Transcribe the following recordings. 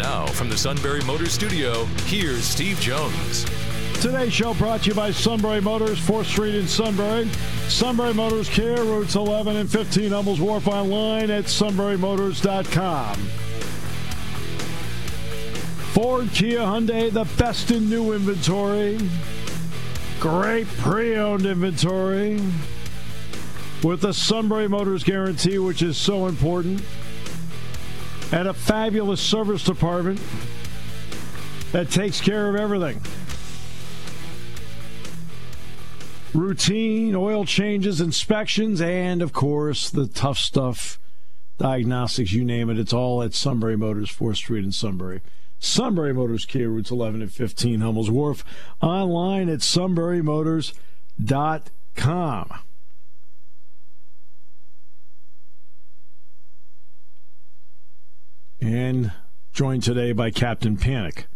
Now, from the Sunbury Motors Studio, here's Steve Jones. Today's show brought to you by Sunbury Motors, 4th Street in Sunbury. Sunbury Motors Kia, routes 11 and 15, Hummel's Wharf online at sunburymotors.com. Ford, Kia, Hyundai, the best in new inventory. Great pre-owned inventory with the Sunbury Motors guarantee, which is so important, and a fabulous service department that takes care of everything. Routine oil changes, inspections, and of course the tough stuff, diagnostics, you name it. It's all at Sunbury Motors, 4th Street in Sunbury. Sunbury Motors Kia routes 11 and 15 Hummel's Wharf. Online at sunburymotors.com. and joined today by Captain Panic.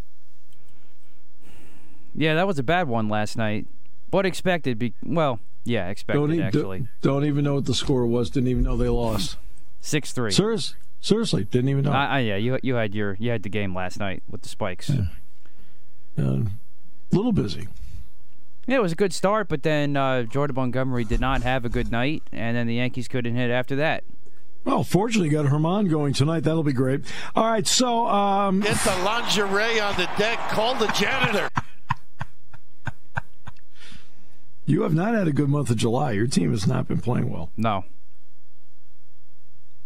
Yeah, that was a bad one last night, but expected. Be- well, yeah, expected don't, e- actually. Don't even know what the score was. Didn't even know they lost. Six three. Serious, seriously, didn't even know. Uh, uh, yeah, you you had your you had the game last night with the Spikes. A yeah. uh, little busy. Yeah, it was a good start, but then uh, Jordan Montgomery did not have a good night, and then the Yankees couldn't hit after that. Well, fortunately, you got Herman going tonight. That'll be great. All right, so um, get the lingerie on the deck. Call the janitor. you have not had a good month of July. Your team has not been playing well. No.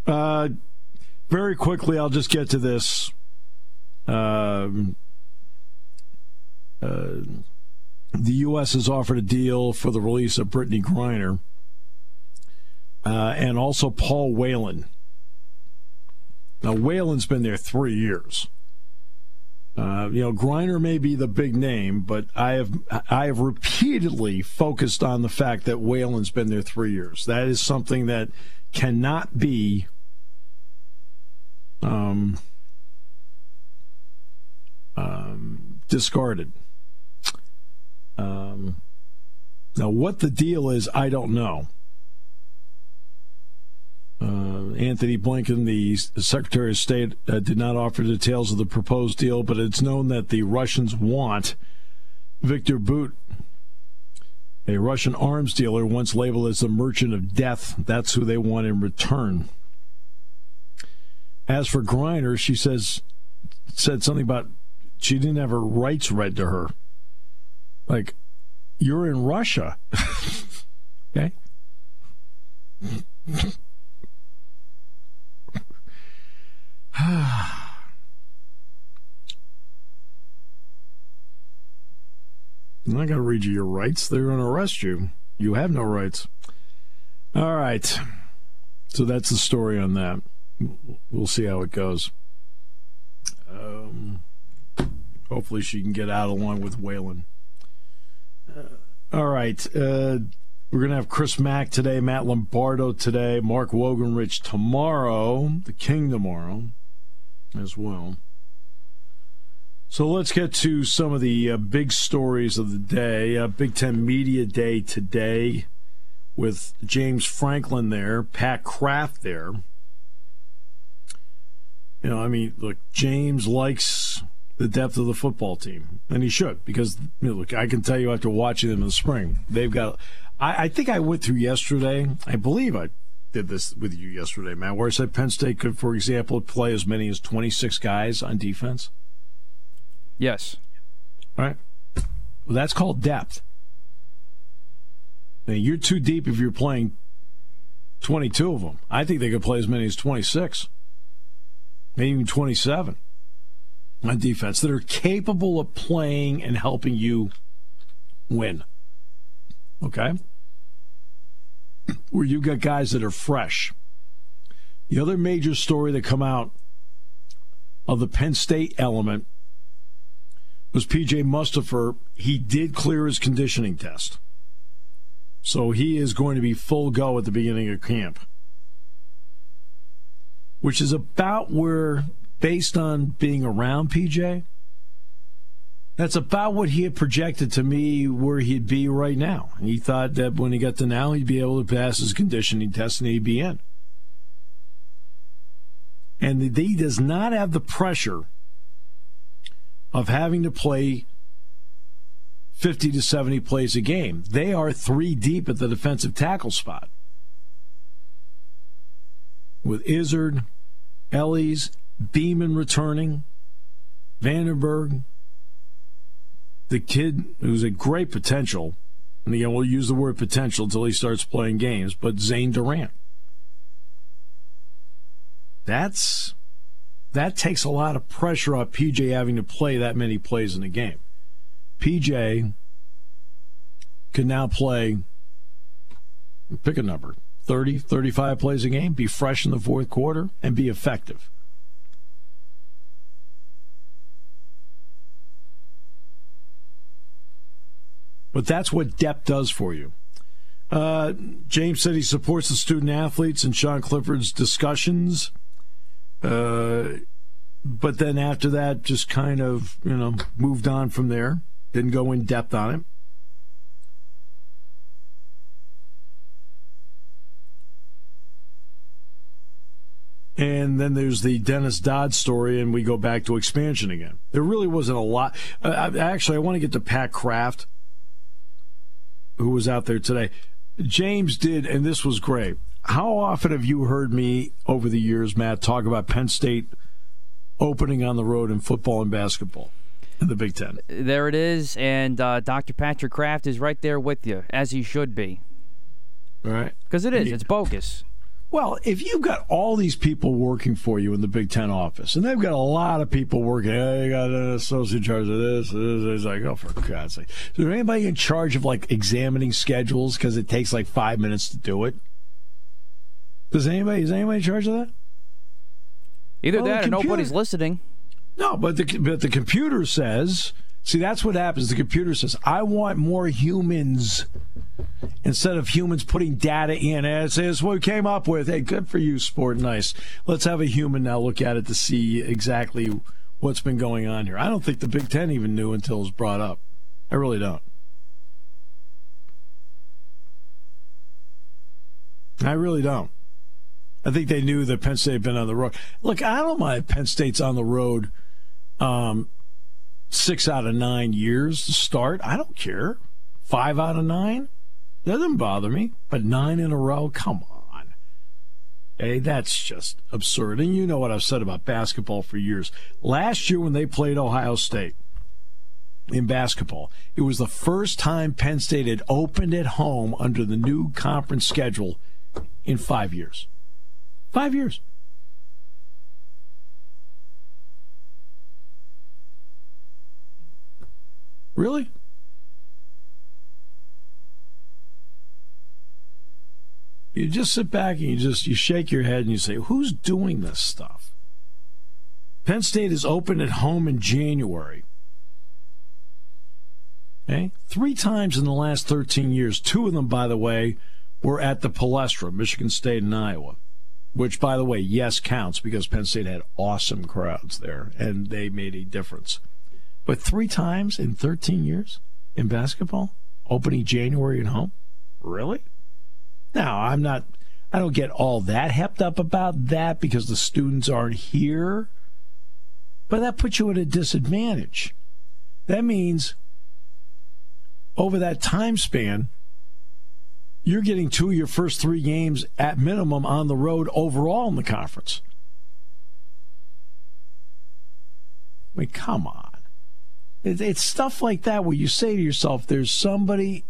Uh, very quickly, I'll just get to this. Um, uh, the U.S. has offered a deal for the release of Brittney Griner uh, and also Paul Whelan. Now, Whelan's been there three years. Uh, you know, Griner may be the big name, but I have I have repeatedly focused on the fact that Whelan's been there three years. That is something that cannot be um, um, discarded. Um, now, what the deal is, I don't know. Uh, Antony Blinken, the Secretary of State, uh, did not offer details of the proposed deal, but it's known that the Russians want Viktor Bout, a Russian arms dealer once labeled as the merchant of death. That's who they want in return. As for Griner, she says said something about she didn't have her rights read to her. Like, you're in Russia. okay? I'm not going to read you your rights. They're going to arrest you. You have no rights. All right. So that's the story on that. We'll see how it goes. Um, hopefully, she can get out along with Whelan. Uh, all right. Uh, we're going to have Chris Mack today, Matt Lombardo today, Mark Wogenrich tomorrow, the King tomorrow as well. So let's get to some of the uh, big stories of the day. Uh, big Ten Media Day today with James Franklin there, Pat Kraft there. You know, I mean, look, James likes the depth of the football team, and he should because you know, look, I can tell you after watching them in the spring, they've got. I, I think I went through yesterday. I believe I did this with you yesterday, Matt, where I said Penn State could, for example, play as many as 26 guys on defense? Yes. All right. Well, that's called depth. Now, you're too deep if you're playing 22 of them. I think they could play as many as 26, maybe even 27 on defense that are capable of playing and helping you win. Okay? Where you got guys that are fresh. The other major story that come out of the Penn State element was PJ Mustipher. He did clear his conditioning test. So he is going to be full go at the beginning of camp, which is about where, based on being around PJ, that's about what he had projected to me where he'd be right now. He thought that when he got to now, he'd be able to pass his conditioning test and he'd be in. And he does not have the pressure of having to play 50 to 70 plays a game. They are three deep at the defensive tackle spot. With Izzard, Ellies, Beamon returning, Vandenberg, the kid who's a great potential, and again, we'll use the word potential until he starts playing games, but Zane Durant. That's that takes a lot of pressure off PJ having to play that many plays in a game. PJ can now play pick a number 30 35 plays a game be fresh in the fourth quarter and be effective but that's what depth does for you uh, james said he supports the student athletes and sean clifford's discussions uh, but then after that, just kind of, you know, moved on from there. Didn't go in depth on it. And then there's the Dennis Dodd story, and we go back to expansion again. There really wasn't a lot. Uh, actually, I want to get to Pat Kraft, who was out there today. James did, and this was great. How often have you heard me over the years, Matt, talk about Penn State opening on the road in football and basketball in the Big Ten? There it is, and uh, Dr. Patrick Kraft is right there with you, as he should be. All right. Because it is, it's bogus. Well, if you've got all these people working for you in the Big Ten office, and they've got a lot of people working, hey, you got an associate in charge of this, this, it's like, oh, for God's sake. Is there anybody in charge of like examining schedules because it takes like five minutes to do it? Does anybody is anybody in charge of that? Either well, that or nobody's listening. No, but the but the computer says. See, that's what happens. The computer says, "I want more humans." Instead of humans putting data in, it says what we came up with. Hey, good for you, sport. Nice. Let's have a human now look at it to see exactly what's been going on here. I don't think the Big Ten even knew until it was brought up. I really don't. I really don't. I think they knew that Penn State had been on the road. Look, I don't mind Penn State's on the road um, six out of nine years to start. I don't care. Five out of nine doesn't bother me. But nine in a row, come on. Hey, that's just absurd. And you know what I've said about basketball for years. Last year when they played Ohio State in basketball, it was the first time Penn State had opened at home under the new conference schedule in five years. Five years. Really? You just sit back and you just you shake your head and you say, "Who's doing this stuff?" Penn State is open at home in January. Okay? Three times in the last 13 years. Two of them, by the way, were at the Palestra, Michigan State and Iowa which, by the way, yes, counts because Penn State had awesome crowds there and they made a difference. But three times in 13 years in basketball, opening January at home? Really? Now, I'm not, I don't get all that hepped up about that because the students aren't here, but that puts you at a disadvantage. That means over that time span, you're getting two of your first three games at minimum on the road overall in the conference. I mean, come on. It's stuff like that where you say to yourself, there's somebody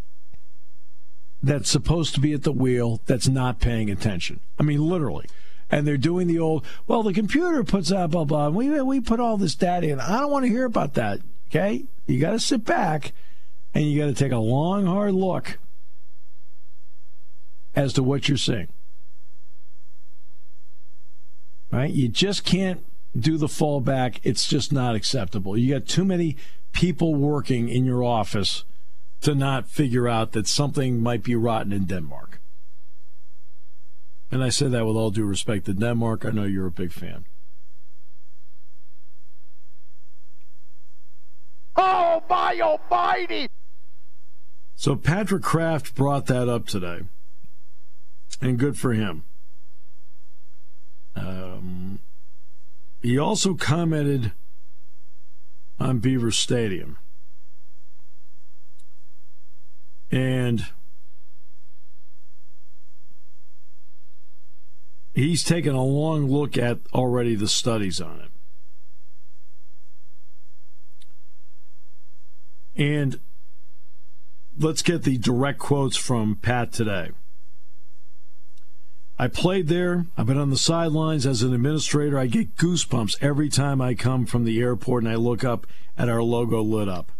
that's supposed to be at the wheel that's not paying attention. I mean, literally. And they're doing the old, well, the computer puts out blah, blah, we, we put all this data in. I don't want to hear about that, okay? You got to sit back and you got to take a long, hard look as to what you're seeing. Right? You just can't do the fallback. It's just not acceptable. You got too many people working in your office to not figure out that something might be rotten in Denmark. And I say that with all due respect to Denmark. I know you're a big fan. Oh, my almighty! So Patrick Kraft brought that up today, and good for him. Um, he also commented on Beaver Stadium. And he's taken a long look at already the studies on it. And let's get the direct quotes from Pat today. I played there. I've been on the sidelines as an administrator. I get goosebumps every time I come from the airport and I look up at our logo lit up.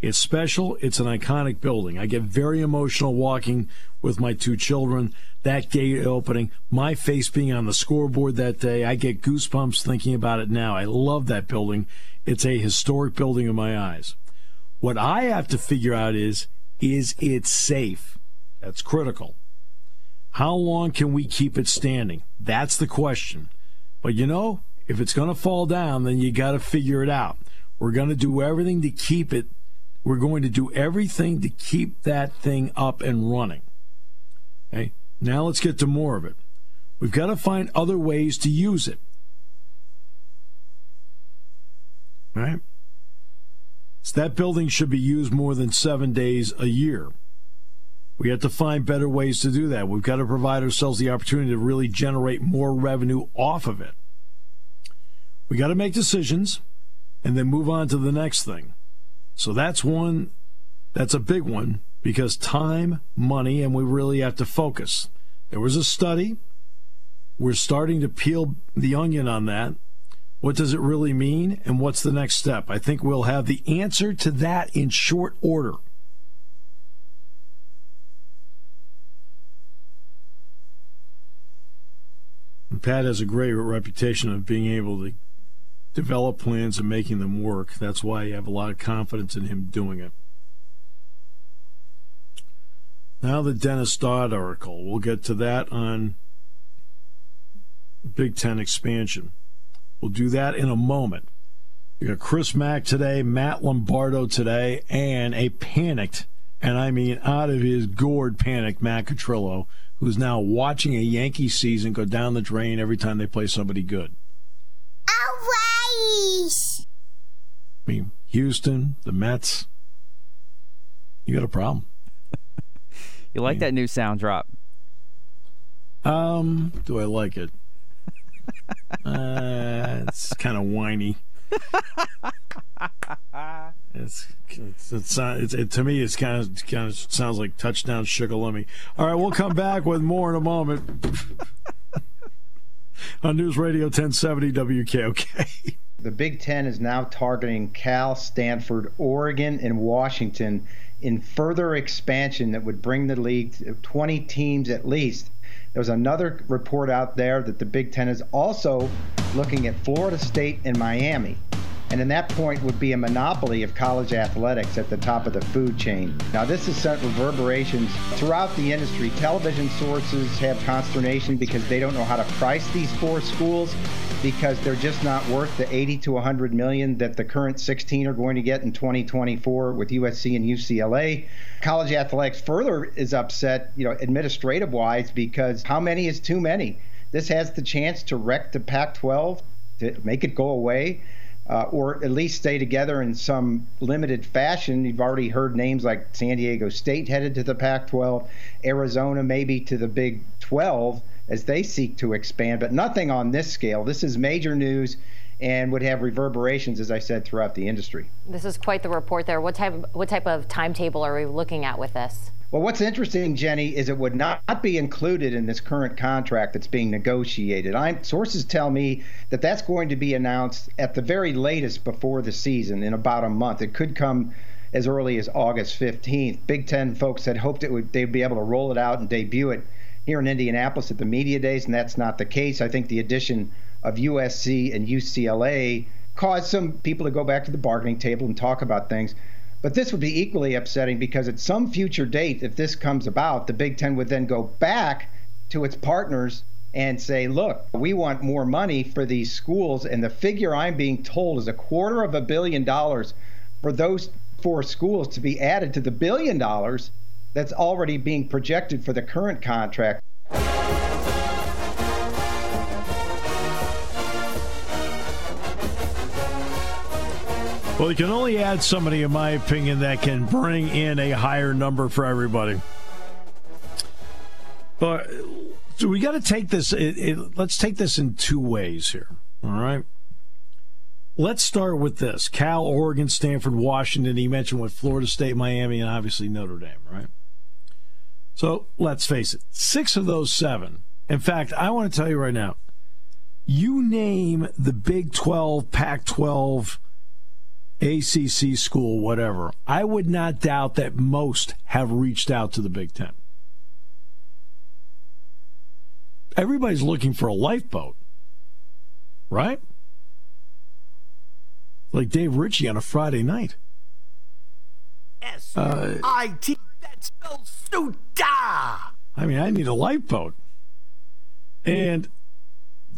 It's special. It's an iconic building. I get very emotional walking with my two children. That gate opening, my face being on the scoreboard that day, I get goosebumps thinking about it now. I love that building. It's a historic building in my eyes. What I have to figure out is is it safe? That's critical. How long can we keep it standing? That's the question. But you know, if it's going to fall down, then you got to figure it out. We're going to do everything to keep it. We're going to do everything to keep that thing up and running. Okay. Now let's get to more of it. We've got to find other ways to use it. Right? So that building should be used more than seven days a year. We have to find better ways to do that. We've got to provide ourselves the opportunity to really generate more revenue off of it. We got to make decisions and then move on to the next thing. So that's one, that's a big one because time, money, and we really have to focus. There was a study. We're starting to peel the onion on that. What does it really mean? And what's the next step? I think we'll have the answer to that in short order. Pat has a great reputation of being able to develop plans and making them work. That's why I have a lot of confidence in him doing it. Now, the Dennis Dodd article. We'll get to that on Big Ten expansion. We'll do that in a moment. We got Chris Mack today, Matt Lombardo today, and a panicked, and I mean out of his gourd panicked Matt Catrillo who's now watching a Yankee season go down the drain every time they play somebody good. Always. I mean, Houston, the Mets. You got a problem. you like yeah. that new sound drop? Um, do I like it? uh, it's kind of whiny. It's, it's, it's, it's it, to me, it's kind of kind of sounds like touchdown Shikellamy. All right, we'll come back with more in a moment on News Radio 1070 WKOK. The Big Ten is now targeting Cal, Stanford, Oregon, and Washington in further expansion that would bring the league to 20 teams at least. There's another report out there that the Big Ten is also looking at Florida State and Miami and in that point would be a monopoly of college athletics at the top of the food chain. Now, this has sent reverberations throughout the industry. Television sources have consternation because they don't know how to price these four schools because they're just not worth the 80 to 100 million that the current 16 are going to get in 2024 with USC and UCLA. College athletics further is upset, you know, administrative wise because how many is too many? This has the chance to wreck the Pac 12, to make it go away uh, or at least stay together in some limited fashion. You've already heard names like San Diego State headed to the Pac 12, Arizona maybe to the Big 12 as they seek to expand, but nothing on this scale. This is major news and would have reverberations, as I said, throughout the industry. This is quite the report there. What type, what type of timetable are we looking at with this? Well, what's interesting, Jenny, is it would not be included in this current contract that's being negotiated. I'm, sources tell me that that's going to be announced at the very latest before the season in about a month. It could come as early as August 15th. Big Ten folks had hoped it would they'd be able to roll it out and debut it here in Indianapolis at the media days, and that's not the case. I think the addition of USC and UCLA cause some people to go back to the bargaining table and talk about things. But this would be equally upsetting because at some future date, if this comes about, the Big Ten would then go back to its partners and say, look, we want more money for these schools. And the figure I'm being told is a quarter of a billion dollars for those four schools to be added to the billion dollars that's already being projected for the current contract. Well, you can only add somebody, in my opinion, that can bring in a higher number for everybody. But so we got to take this. It, it, let's take this in two ways here. All right. Let's start with this: Cal, Oregon, Stanford, Washington. He mentioned what Florida State, Miami, and obviously Notre Dame. Right. So let's face it: six of those seven. In fact, I want to tell you right now. You name the Big Twelve, Pac twelve ACC school, whatever, I would not doubt that most have reached out to the Big Ten. Everybody's looking for a lifeboat, right? Like Dave Ritchie on a Friday night. S I T. Uh, that spells Suda. I mean, I need a lifeboat. And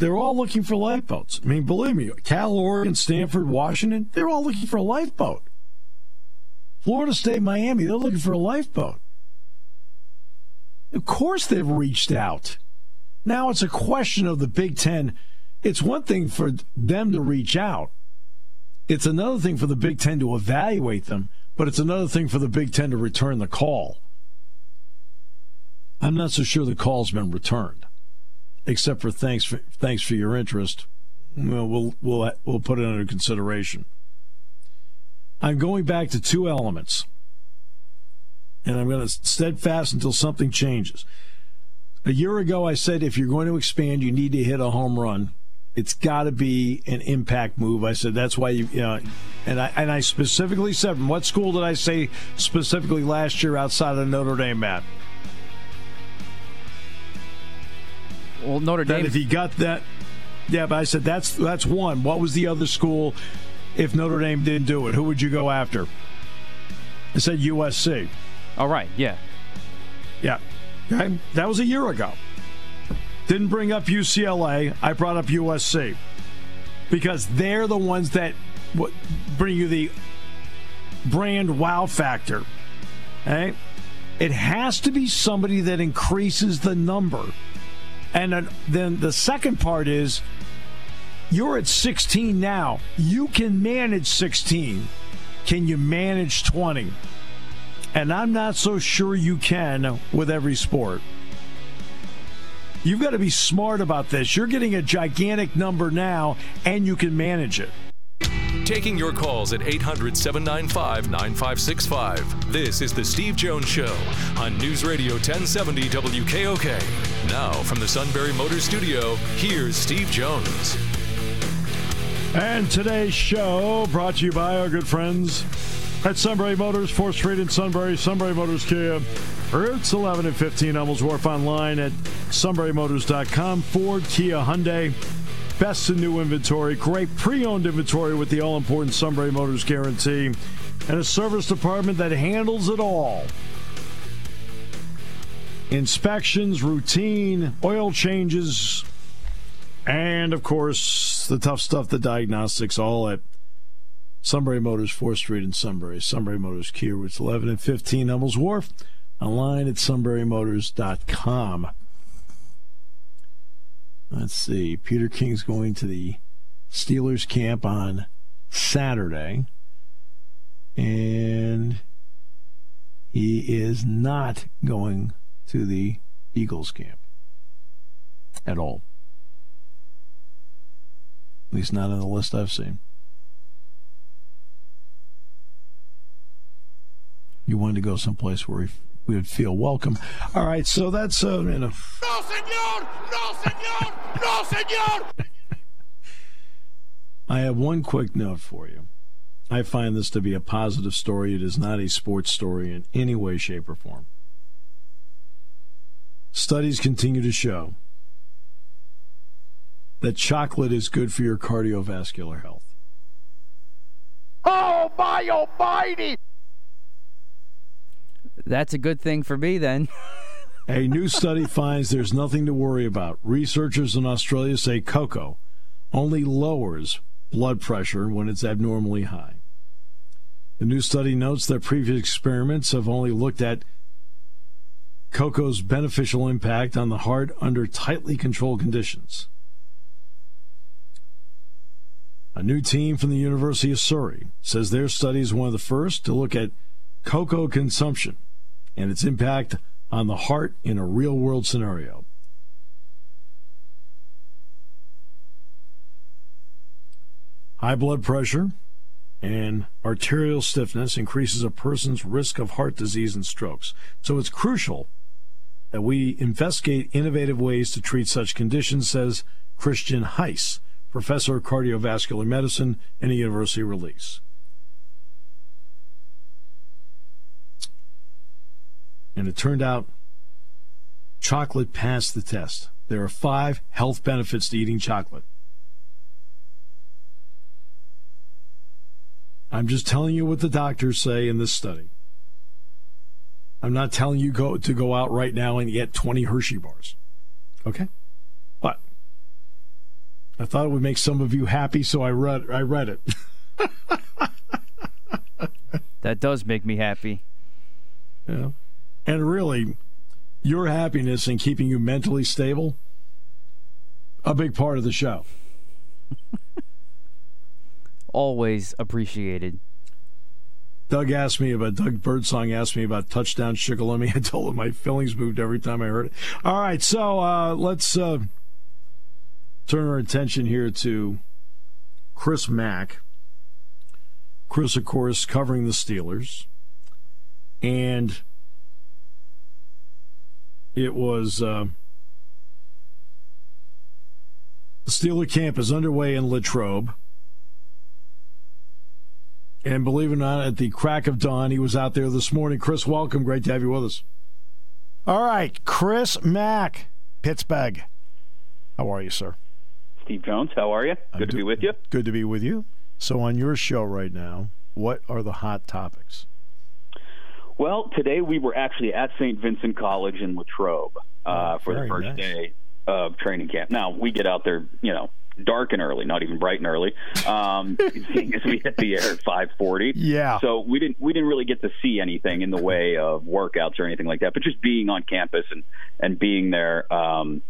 they're all looking for lifeboats. I mean, believe me, Cal, Oregon, Stanford, Washington, they're all looking for a lifeboat. Florida State, Miami, they're looking for a lifeboat. Of course, they've reached out. Now it's a question of the Big Ten. It's one thing for them to reach out, it's another thing for the Big Ten to evaluate them, but it's another thing for the Big Ten to return the call. I'm not so sure the call's been returned except for thanks for thanks for your interest. Well, we'll we'll put it under consideration. I'm going back to two elements, and I'm going to steadfast until something changes. A year ago, I said if you're going to expand, you need to hit a home run. It's got to be an impact move. I said that's why you, you know, and I and I specifically said, from what school did I say specifically last year outside of Notre Dame, Matt? Well, Notre Dame. That if he got that, yeah, but I said that's that's one. What was the other school? If Notre Dame didn't do it, who would you go after? I said USC. All oh, right, yeah, yeah. Okay, that was a year ago. Didn't bring up UCLA. I brought up USC because they're the ones that bring you the brand wow factor. Okay? It has to be somebody that increases the number and then the second part is you're at 16 now. You can manage 16. Can you manage 20? And I'm not so sure you can with every sport. You've got to be smart about this. You're getting a gigantic number now, and you can manage it. Taking your calls at 800 795 9565. This is The Steve Jones Show on News Radio 1070 WKOK. Now, from the Sunbury Motors Studio, here's Steve Jones. And today's show brought to you by our good friends at Sunbury Motors, 4th Street in Sunbury, Sunbury Motors Kia. Routes 11 and 15, Hummels Wharf online at sunburymotors.com. Ford, Kia, Hyundai. Best in new inventory, great pre owned inventory with the all important Sunbury Motors guarantee, and a service department that handles it all. Inspections, routine, oil changes, and of course, the tough stuff, the diagnostics, all at Sunbury Motors, 4th Street in Sunbury. Sunbury Motors Kia, routes 11 and 15, Hummels Wharf. Online at sunburymotors.com. Let's see. Peter King's going to the Steelers camp on Saturday. And he is not going to the Eagles camp at all. At least not on the list I've seen. You wanted to go someplace where we would feel welcome. All right, so that's uh, you know. No, senor! No, senor! No, senor! I have one quick note for you. I find this to be a positive story. It is not a sports story in any way, shape, or form. Studies continue to show that chocolate is good for your cardiovascular health. Oh, my almighty! That's a good thing for me then. A new study finds there's nothing to worry about. Researchers in Australia say cocoa only lowers blood pressure when it's abnormally high. The new study notes that previous experiments have only looked at cocoa's beneficial impact on the heart under tightly controlled conditions. A new team from the University of Surrey says their study is one of the first to look at cocoa consumption and its impact on the heart in a real world scenario. High blood pressure and arterial stiffness increases a person's risk of heart disease and strokes. So it's crucial that we investigate innovative ways to treat such conditions, says Christian Heiss, professor of cardiovascular medicine in a university release. And it turned out chocolate passed the test. There are five health benefits to eating chocolate. I'm just telling you what the doctors say in this study. I'm not telling you go to go out right now and get 20 Hershey bars. Okay? But I thought it would make some of you happy, so I read I read it. that does make me happy. Yeah. And really, your happiness and keeping you mentally stable, a big part of the show. Always appreciated. Doug asked me about Doug Birdsong asked me about touchdown Shikellamy. I told him my feelings moved every time I heard it. All right, so uh, let's uh, turn our attention here to Chris Mack. Chris, of course, covering the Steelers, and it was uh, the Steeler camp is underway in Latrobe. And believe it or not, at the crack of dawn, he was out there this morning. Chris, welcome. Great to have you with us. All right, Chris Mack, Pittsburgh. How are you, sir? Steve Jones, how are you? Good I'm to be with you. Good to be with you. So, on your show right now, what are the hot topics? Well, today we were actually at St. Vincent College in Latrobe uh, oh, for the first nice. day of training camp. Now, we get out there, you know, dark and early, not even bright and early. Um, seeing as we hit the air at 5:40, yeah. So we didn't we didn't really get to see anything in the way of workouts or anything like that. But just being on campus and and being there. Um,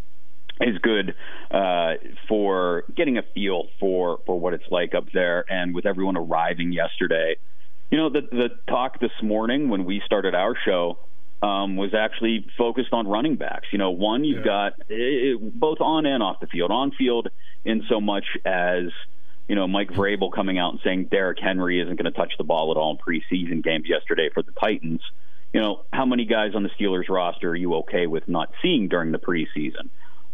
is good uh, for getting a feel for for what it's like up there, and with everyone arriving yesterday, you know the the talk this morning when we started our show um, was actually focused on running backs. You know, one you've yeah. got it, both on and off the field. On field, in so much as you know Mike Vrabel coming out and saying Derrick Henry isn't going to touch the ball at all in preseason games yesterday for the Titans. You know, how many guys on the Steelers roster are you okay with not seeing during the preseason?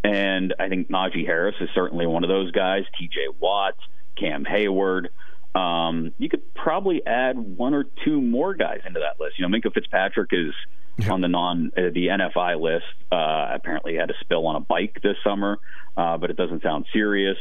And I think Najee Harris is certainly one of those guys. T.J. Watt, Cam Heyward. Um, you could probably add one or two more guys into that list. You know, Minkah Fitzpatrick is yeah. on the non uh, the NFI list. Uh, apparently, had a spill on a bike this summer, uh, but it doesn't sound serious.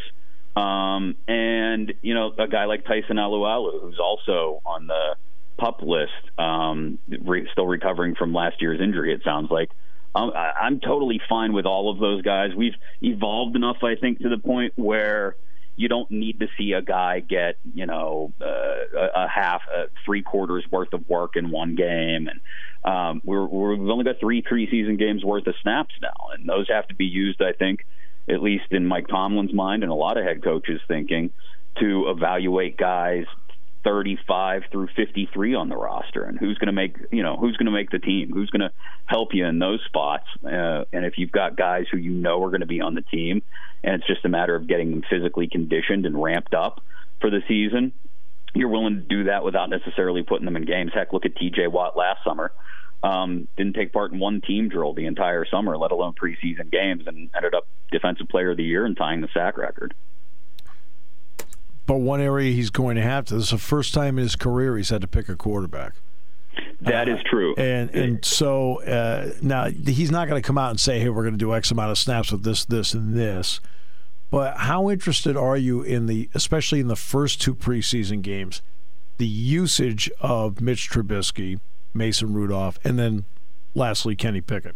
Um, and you know, a guy like Tyson Alualu, who's also on the pup list, um, re- still recovering from last year's injury. It sounds like. Um, I, I'm totally fine with all of those guys. We've evolved enough, I think, to the point where you don't need to see a guy get you know uh, a, a half, a three quarters worth of work in one game, and um, we're, we're, we've only got three preseason games worth of snaps now, and those have to be used, I think, at least in Mike Tomlin's mind and a lot of head coaches thinking, to evaluate guys 35 through 53 on the roster and who's going to make you know who's going to make the team? Who's going to help you in those spots? Uh, and if you've got guys who you know are going to be on the team and it's just a matter of getting them physically conditioned and ramped up for the season you're willing to do that without necessarily putting them in games. Heck look at TJ Watt last summer. Um, didn't take part in one team drill the entire summer let alone preseason games and ended up defensive player of the year and tying the sack record but one area he's going to have to. This is the first time in his career he's had to pick a quarterback. That uh, is true. And and so uh, now he's not going to come out and say, "Hey, we're going to do X amount of snaps with this, this, and this." But how interested are you in the, especially in the first two preseason games, the usage of Mitch Trubisky, Mason Rudolph, and then lastly Kenny Pickett.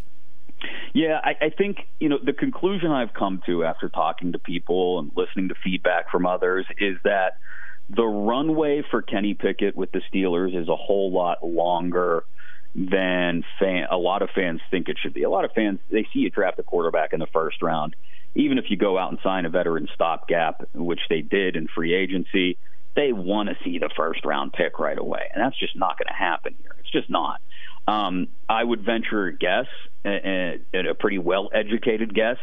Yeah, I, I think you know the conclusion I've come to after talking to people and listening to feedback from others is that the runway for Kenny Pickett with the Steelers is a whole lot longer than fan, a lot of fans think it should be. A lot of fans they see you draft a quarterback in the first round, even if you go out and sign a veteran stopgap, which they did in free agency. They want to see the first round pick right away, and that's just not going to happen here. It's just not. Um, I would venture a guess, and a pretty well educated guess,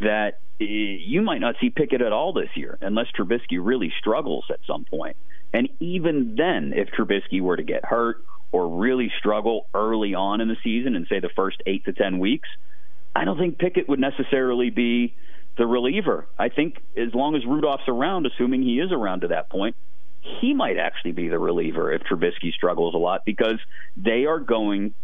that eh, you might not see Pickett at all this year unless Trubisky really struggles at some point. And even then, if Trubisky were to get hurt or really struggle early on in the season and say the first eight to 10 weeks, I don't think Pickett would necessarily be the reliever. I think as long as Rudolph's around, assuming he is around to that point, he might actually be the reliever if Trubisky struggles a lot because they are going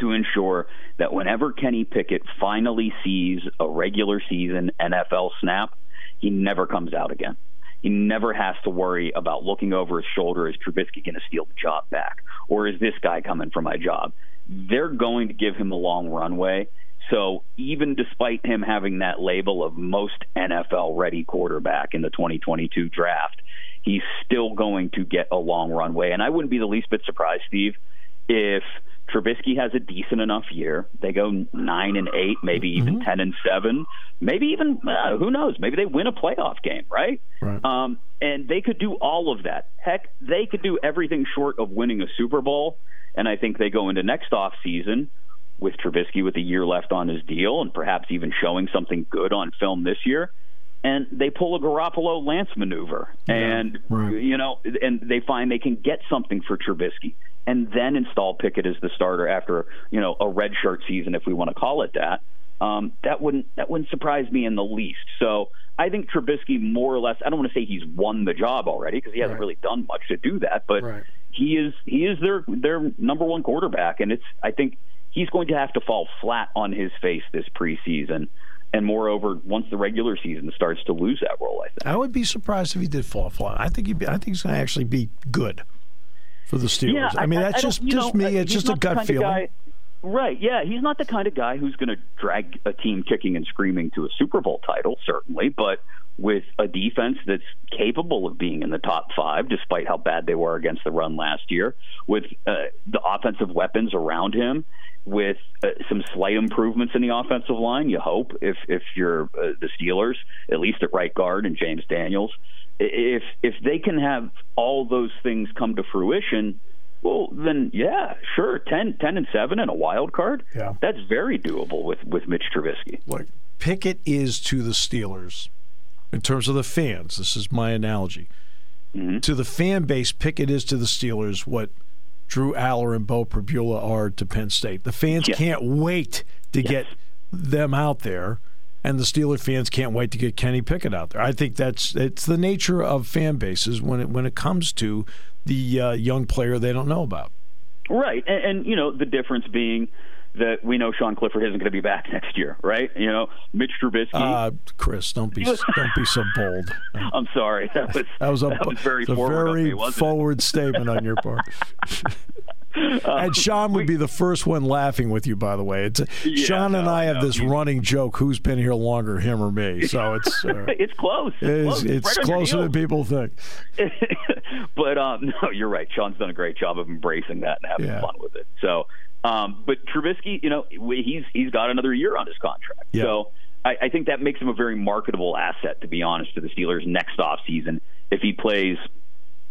to ensure that whenever Kenny Pickett finally sees a regular season NFL snap, he never comes out again. He never has to worry about looking over his shoulder. Is Trubisky going to steal the job back? Or is this guy coming for my job? They're going to give him a long runway. So even despite him having that label of most NFL ready quarterback in the 2022 draft, he's still going to get a long runway. And I wouldn't be the least bit surprised, Steve, if Trubisky has a decent enough year. They go nine and eight, maybe even mm-hmm. ten and seven, maybe even uh, who knows? Maybe they win a playoff game, right? Right. Um, and they could do all of that. Heck, they could do everything short of winning a Super Bowl. And I think they go into next off season with Trubisky with a year left on his deal, and perhaps even showing something good on film this year and they pull a Garoppolo Lance maneuver, yeah, and right. you know, and they find they can get something for Trubisky, and then install Pickett as the starter after you know a redshirt season, if we want to call it that. Um, that wouldn't that wouldn't surprise me in the least. So I think Trubisky more or less. I don't want to say he's won the job already because he hasn't right. really done much to do that, but right. he is he is their their number one quarterback, and it's I think he's going to have to fall flat on his face this preseason and moreover, once the regular season starts to lose that role, I think I would be surprised if he did fall flat. I think he'd be, I think he's going to actually be good for the Steelers. Yeah, I, mean, that's I just just know, me. It's just a gut feeling. Guy, right? Yeah, he's not the kind of guy who's going to drag a team kicking and screaming to a Super Bowl title, certainly, but with a defense that's capable of being in the top five, despite how bad they were against the run last year, with uh, the offensive weapons around him, with uh, some slight improvements in the offensive line. You hope if if you're uh, the Steelers, at least at right guard and James Daniels, if if they can have all those things come to fruition. Well, then, yeah, sure, 10, 10 and seven and a wild card. Yeah, that's very doable with with Mitch Trubisky. Like Pickett is to the Steelers in terms of the fans. This is my analogy. Mm-hmm. To the fan base, Pickett is to the Steelers what Drew Allar and Beau Pribula are to Penn State. The fans yes. can't wait to yes. get them out there, and the Steeler fans can't wait to get Kenny Pickett out there. I think that's it's the nature of fan bases when it when it comes to the uh, young player they don't know about. Right, and, and you know the difference being that we know Sean Clifford isn't going to be back next year, right? You know, Mitch Trubisky. Uh, Chris, don't be don't be so bold. I'm sorry. That was that was a, that was very, a forward, very me, forward statement on your part. Uh, and Sean would be the first one laughing with you, by the way. It's yeah, Sean and no, I have no, this running joke: who's been here longer, him or me? So it's uh, it's close. It's, it's, it's right closer than people think. but um, no, you're right. Sean's done a great job of embracing that and having yeah. fun with it. So um, but Trubisky, you know, he's he's got another year on his contract. Yeah. So I, I think that makes him a very marketable asset, to be honest, to the Steelers next off season if he plays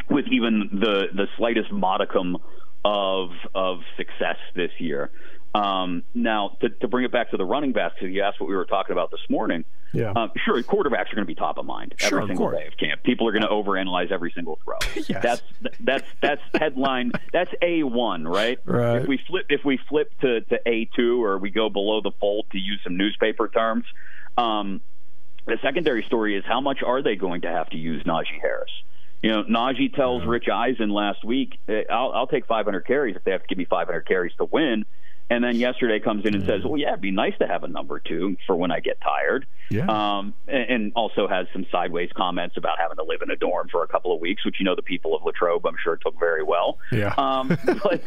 with even the the slightest modicum of of success this year. Um, now, to, to bring it back to the running backs, because you asked what we were talking about this morning. Yeah. Um, sure, quarterbacks are going to be top of mind sure, every single day of camp. People are going to overanalyze every single throw. yes. That's that's that's headline. that's a one, right? Right. If we flip if we flip to to a two or we go below the fold to use some newspaper terms, um, the secondary story is how much are they going to have to use Najee Harris? You know, Najee tells. Rich Eisen last week, I'll, I'll take 500 carries if they have to give me 500 carries to win And then yesterday comes in and says, "Well, yeah, it'd be nice to have a number two for when I get tired." Yeah. Um, and, and also has some sideways comments about having to live in a dorm for a couple of weeks, which you know the people of Latrobe, I'm sure, took very well. Yeah. Um, but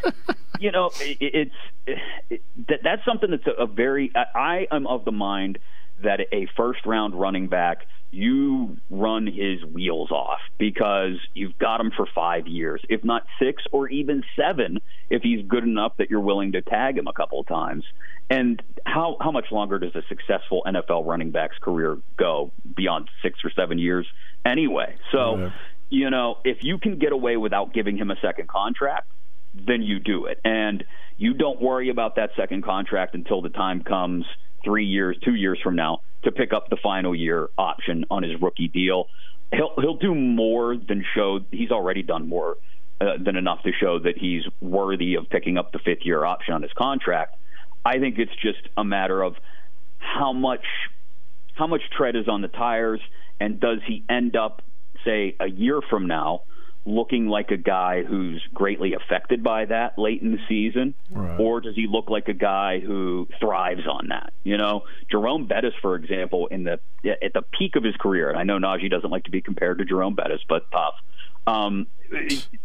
you know, it, it's it, that, that's something that's a, a very. I, I am of the mind that a first round running back you run his wheels off because you've got him for five years, if not six or even seven, if he's good enough that you're willing to tag him a couple of times. And how how much longer does a successful NFL running back's career go beyond six or seven years anyway? So, Yeah. you know, if you can get away without giving him a second contract, then you do it. And you don't worry about that second contract until the time comes three years, two years from now to pick up the final year option on his rookie deal. He'll he'll do more than show. He's already done more uh, than enough to show that he's worthy of picking up the fifth year option on his contract. I think it's just a matter of how much how much tread is on the tires, and does he end up, say, a year from now, looking like a guy who's greatly affected by that late in the season, Right. or does he look like a guy who thrives on that? You know, Jerome Bettis, for example, in the at the peak of his career, and I know Najee doesn't like to be compared to Jerome Bettis, but tough. Um,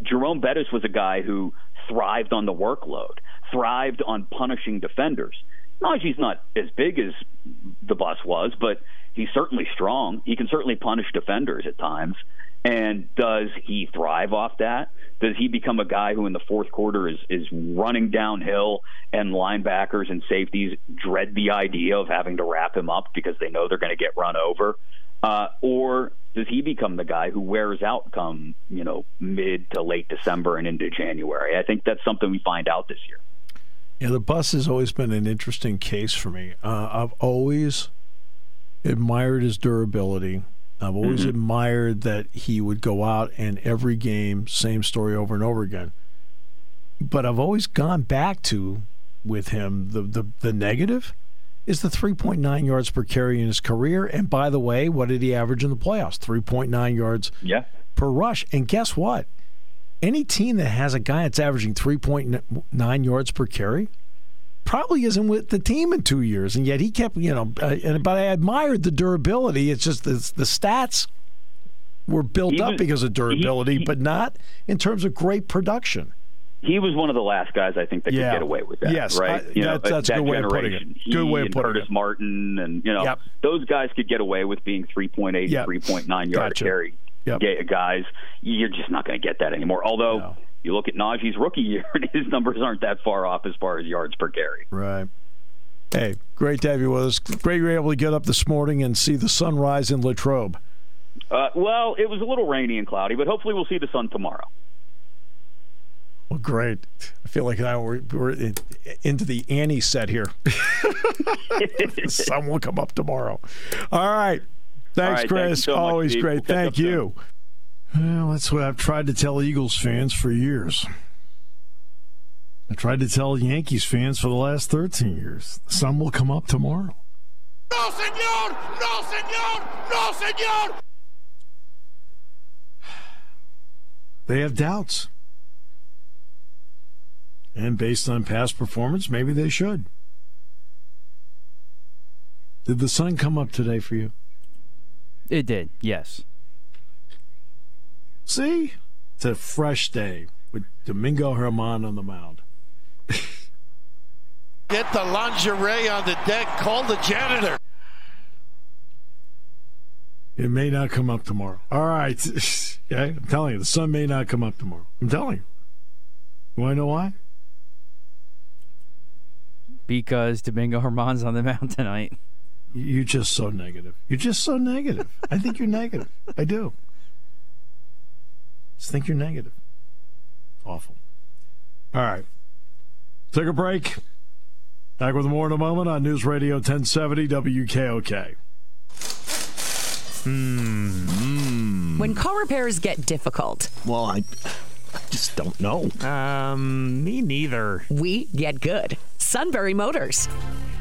Jerome Bettis was a guy who thrived on the workload, thrived on punishing defenders. Najee's not as big as the bus was, but he's certainly strong. He can certainly punish defenders at times. And does he thrive off that? Does he become a guy who in the fourth quarter is, is running downhill and linebackers and safeties dread the idea of having to wrap him up because they know they're going to get run over? Uh, or does he become the guy who wears out come, you know, mid to late December and into January? I think that's something we find out this year. Yeah, the bus has always been an interesting case for me. Uh, I've always admired his durability. I've always mm-hmm. admired that he would go out and every game, same story over and over again. But I've always gone back to with him the the, the negative is the 3.9 yards per carry in his career. And by the way, what did he average in the playoffs? 3.9 yards Yeah. per rush. And guess what? Any team that has a guy that's averaging 3.9 yards per carry probably isn't with the team in two years. And yet he kept, you know, uh, but I admired the durability. It's just the, the stats were built He up because of durability, he- but not in terms of great production. He was one of the last guys I think that Yeah. could get away with that. Yes, right. I- you know, that- that's a that good way of putting it. Good way of putting Curtis it. Martin, and you know, Yep. those guys could get away with being 3.8, Yep. 3.9 yard Gotcha. carry Yep. guys. You're just not going to get that anymore. Although No. You look at Najee's rookie year, and his numbers aren't that far off as far as yards per carry. Right. Hey, great to have you with us. Great you were able to get up this morning and see the sunrise in Latrobe. Uh, well, it was a little rainy and cloudy, but hopefully we'll see the sun tomorrow. Well, great. I feel like now we're, we're in, into the Annie set here. the sun will come up tomorrow. All right. Thanks, All right, thank Chris. so Always great. We'll Thank you. soon. You. Well, that's what I've tried to tell Eagles fans for years. I tried to tell Yankees fans for the last 13 years. The sun will come up tomorrow. No, señor! No, señor! No, señor! They have doubts. And based on past performance, maybe they should. Did the sun come up today for you? It did, yes. See? It's a fresh day with Domingo Germán on the mound. Get the lingerie on the deck. Call the janitor. It may not come up tomorrow. All right. okay, I'm telling you, the sun may not come up tomorrow. I'm telling you. You want to know why? Because Domingo Germán's on the mound tonight. You're just so negative. You're just so negative. I think you're negative. I do. Just think you're negative. Awful. All right. Take a break. Back with more in a moment on News Radio 1070 WKOK. Hmm. When car repairs get difficult, Well, I, I just don't know. Um, me neither. we get good. Sunbury Motors.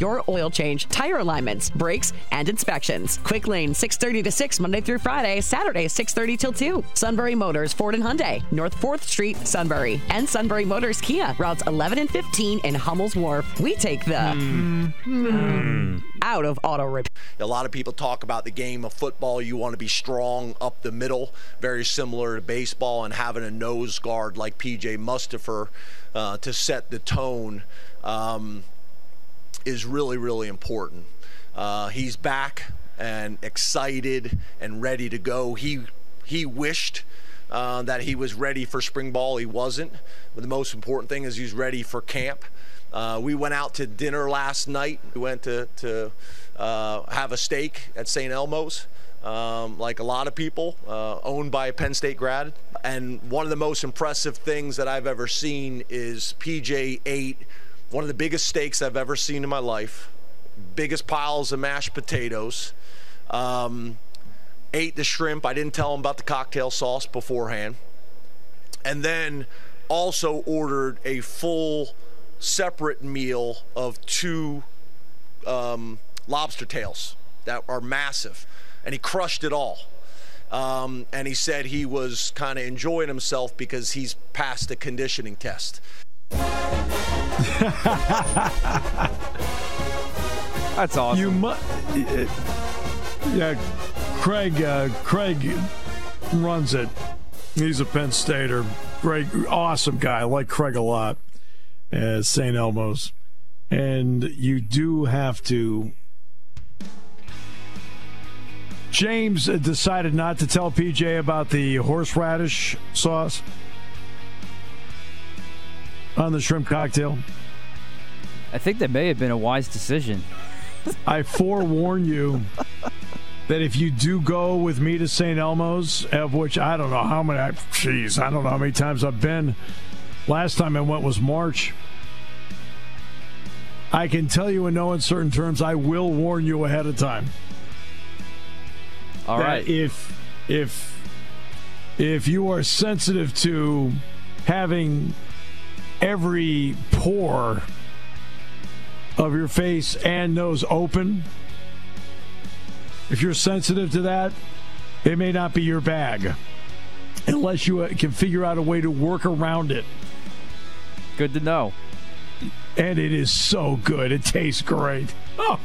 your oil change, tire alignments, brakes, and inspections. Quick Lane 6:30 to 6 Monday through Friday, Saturday 6:30 till 2. Sunbury Motors Ford and Hyundai, North 4th Street, Sunbury, and Sunbury Motors Kia, routes 11 and 15 in Hummel's Wharf. We take the out of auto repair. A lot of people talk about the game of football. You want to be strong up the middle, very similar to baseball, and having a nose guard like PJ Mustipher uh, to set the tone um, is really, really important. Uh, he's back and excited and ready to go. He he wished uh, that he was ready for spring ball. He wasn't. But the most important thing is he's ready for camp. Uh, we went out to dinner last night. We went to, to uh, have a steak at St. Elmo's, um, like a lot of people, uh, owned by a Penn State grad. And one of the most impressive things that I've ever seen is PJ ate one of the biggest steaks I've ever seen in my life, biggest piles of mashed potatoes. Um, ate the shrimp. I didn't tell him about the cocktail sauce beforehand. And then also ordered a full separate meal of two um, lobster tails that are massive. And he crushed it all. Um, and he said he was kind of enjoying himself because he's passed the conditioning test. That's awesome. You mu- yeah, Craig. Uh, Craig runs it. He's a Penn Stater. Great, awesome guy. I like Craig a lot at St. Elmo's, and you do have to. James decided not to tell PJ about the horseradish sauce on the shrimp cocktail. I think that may have been a wise decision. I forewarn you that if you do go with me to St. Elmo's, of which I don't know how many, jeez, I don't know how many times I've been. Last time I went was March. I can tell you in no uncertain terms, I will warn you ahead of time. All right. If if if you are sensitive to having every pore of your face and nose open, if you're sensitive to that, it may not be your bag unless you uh, can figure out a way to work around it. Good to know. And it is so good. It tastes great. Oh.